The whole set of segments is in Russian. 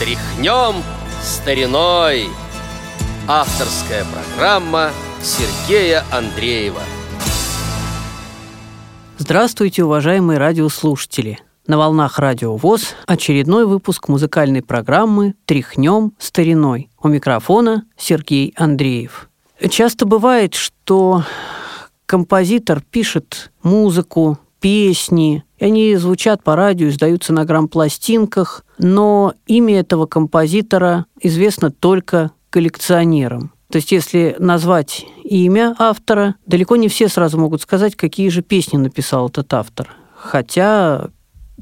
Тряхнем стариной Авторская программа Сергея Андреева Здравствуйте, уважаемые радиослушатели! На волнах Радио ВОЗ очередной выпуск музыкальной программы «Тряхнем стариной». У микрофона Сергей Андреев. Часто бывает, что композитор пишет музыку, песни, и они звучат по радио, издаются на грамм-пластинках, но имя этого композитора известно только коллекционерам. То есть, если назвать имя автора, далеко не все сразу могут сказать, какие же песни написал этот автор. Хотя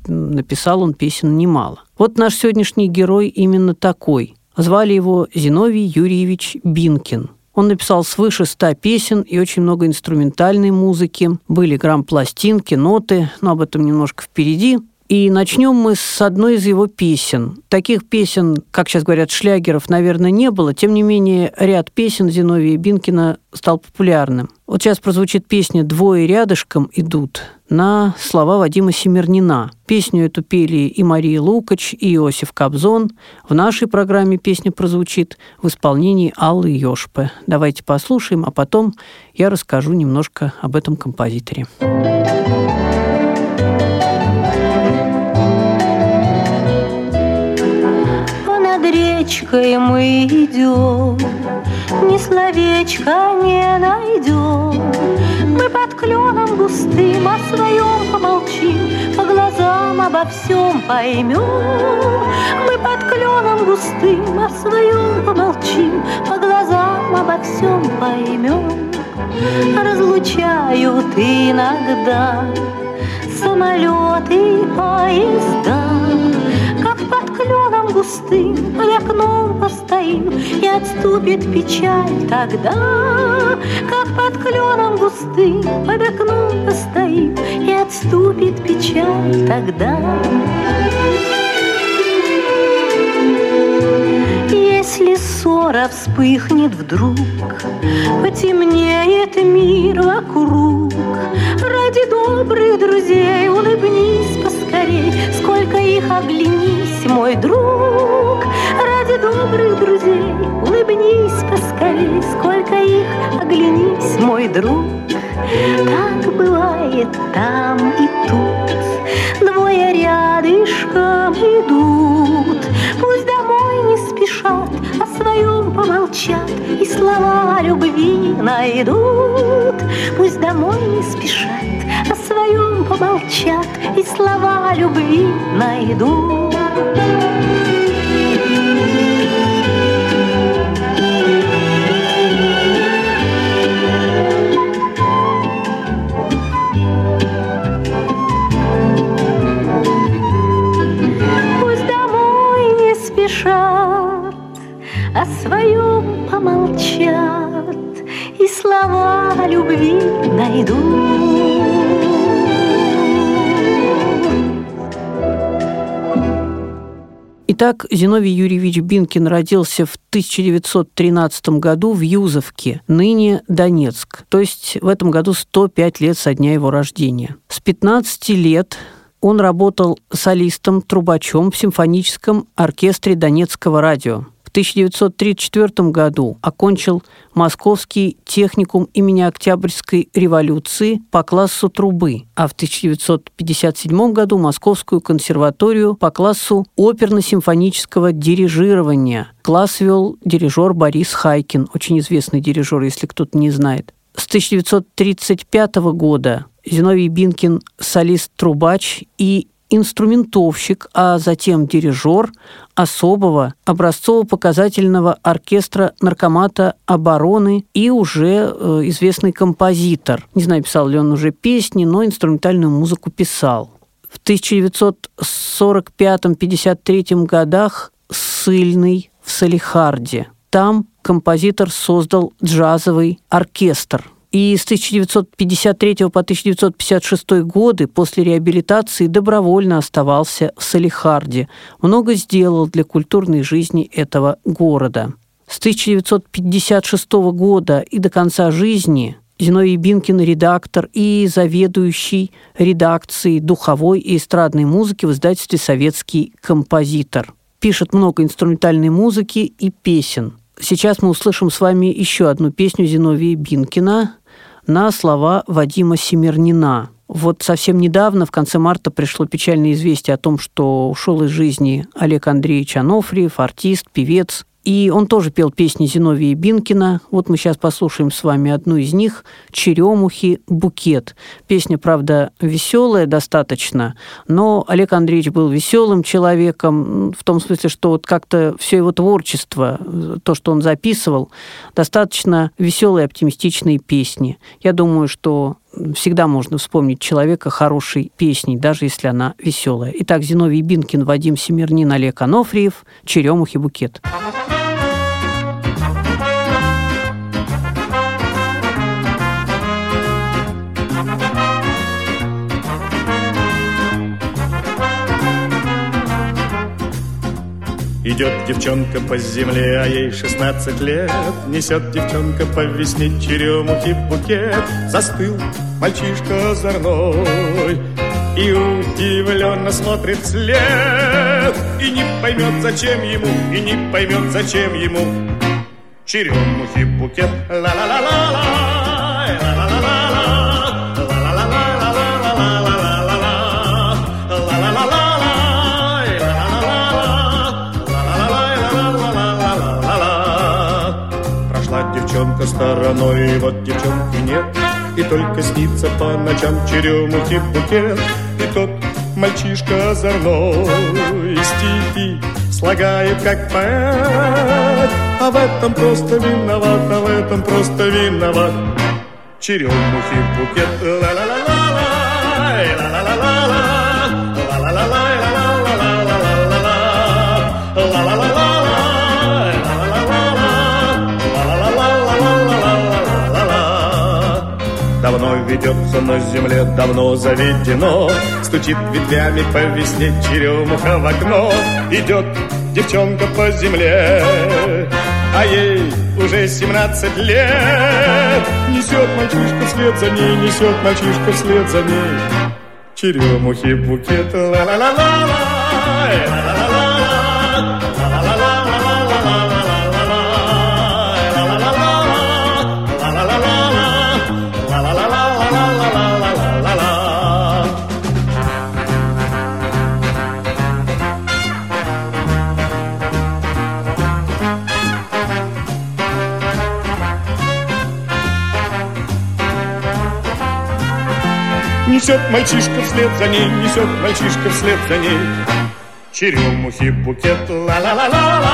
написал он песен немало. Вот наш сегодняшний герой именно такой. Звали его Зиновий Юрьевич Бинкин – он написал свыше ста песен и очень много инструментальной музыки. Были грамм-пластинки, ноты, но об этом немножко впереди. И начнем мы с одной из его песен. Таких песен, как сейчас говорят, шлягеров, наверное, не было. Тем не менее, ряд песен Зиновия Бинкина стал популярным. Вот сейчас прозвучит песня «Двое рядышком идут» на слова Вадима Семернина. Песню эту пели и Мария Лукач, и Иосиф Кобзон. В нашей программе песня прозвучит в исполнении Аллы Ёшпы. Давайте послушаем, а потом я расскажу немножко об этом композиторе. Речкой мы идем, Ни словечка не найдем. Мы под кленом густым о своем помолчим, По глазам обо всем поймем. Мы под кленом густым о своем помолчим, По глазам обо всем поймем. Разлучают иногда самолеты и поезда, густым под окном постоим, И отступит печаль тогда, Как под кленом густым под окном постоим, И отступит печаль тогда. Если ссора вспыхнет вдруг, Потемнеет мир вокруг, Ради добрых друзей улыбнись поскорей, Сколько их оглянись, мой друг. Ради добрых друзей улыбнись поскорей, Сколько их оглянись, мой друг. Так бывает там и тут, Двое рядышком идут, Спешат, о своем помолчат И слова любви найдут. Пусть домой не спешат, о своем помолчат И слова любви найдут. Любви найду. Итак, Зиновий Юрьевич Бинкин родился в 1913 году в Юзовке, ныне Донецк. То есть в этом году 105 лет со дня его рождения. С 15 лет он работал солистом, трубачом в симфоническом оркестре Донецкого радио. В 1934 году окончил Московский техникум имени Октябрьской революции по классу трубы, а в 1957 году Московскую консерваторию по классу оперно-симфонического дирижирования. Класс вел дирижер Борис Хайкин, очень известный дирижер, если кто-то не знает. С 1935 года Зиновий Бинкин – солист-трубач и инструментовщик, а затем дирижер особого образцово-показательного оркестра Наркомата обороны и уже э, известный композитор. Не знаю, писал ли он уже песни, но инструментальную музыку писал. В 1945-53 годах ссыльный в Салихарде. Там композитор создал джазовый оркестр – и с 1953 по 1956 годы после реабилитации добровольно оставался в Салихарде. Много сделал для культурной жизни этого города. С 1956 года и до конца жизни Зиновий Бинкин – редактор и заведующий редакцией духовой и эстрадной музыки в издательстве «Советский композитор». пишет много инструментальной музыки и песен. Сейчас мы услышим с вами еще одну песню Зиновия Бинкина на слова Вадима Семернина. Вот совсем недавно, в конце марта, пришло печальное известие о том, что ушел из жизни Олег Андреевич Анофриев, артист, певец, и он тоже пел песни Зиновия Бинкина. Вот мы сейчас послушаем с вами одну из них «Черемухи. Букет». Песня, правда, веселая достаточно, но Олег Андреевич был веселым человеком, в том смысле, что вот как-то все его творчество, то, что он записывал, достаточно веселые, оптимистичные песни. Я думаю, что всегда можно вспомнить человека хорошей песней, даже если она веселая. Итак, Зиновий Бинкин, Вадим Семернин, Олег Анофриев, «Черемухи букет». Идет девчонка по земле, а ей 16 лет Несет девчонка по весне черемухи букет Застыл мальчишка озорной И удивленно смотрит след И не поймет, зачем ему, и не поймет, зачем ему Черемухи букет, ла-ла-ла-ла-ла девчонка стороной, вот девчонки нет. И только снится по ночам черемухи букет. И тот мальчишка озорной стихи слагает как поэт. А в этом просто виноват, а в этом просто виноват. Черемухи букет, ла-ла-ла-ла-ла, ведется на земле, давно заведено. Стучит ветвями по весне черемуха в окно. Идет девчонка по земле А ей уже 17 лет. Несет мальчишка вслед за ней, несет мальчишка вслед за ней. Черемухи букет, ла-ла-ла-ла-ла Несет мальчишка вслед за ней, несет мальчишка вслед за ней. Черемухи букет, ла-ла-ла-ла-ла.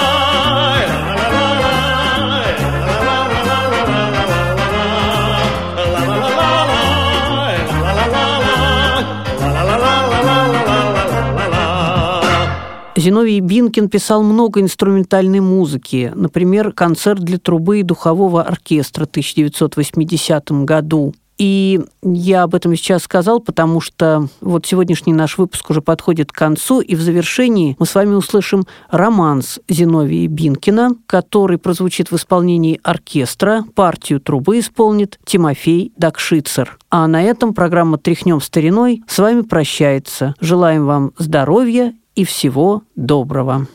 Зиновий Бинкин писал много инструментальной музыки. Например, концерт для трубы и духового оркестра в 1980 году. И я об этом сейчас сказал, потому что вот сегодняшний наш выпуск уже подходит к концу, и в завершении мы с вами услышим романс Зиновия Бинкина, который прозвучит в исполнении оркестра, партию трубы исполнит Тимофей Дакшицер. А на этом программа «Тряхнем стариной» с вами прощается. Желаем вам здоровья и всего доброго.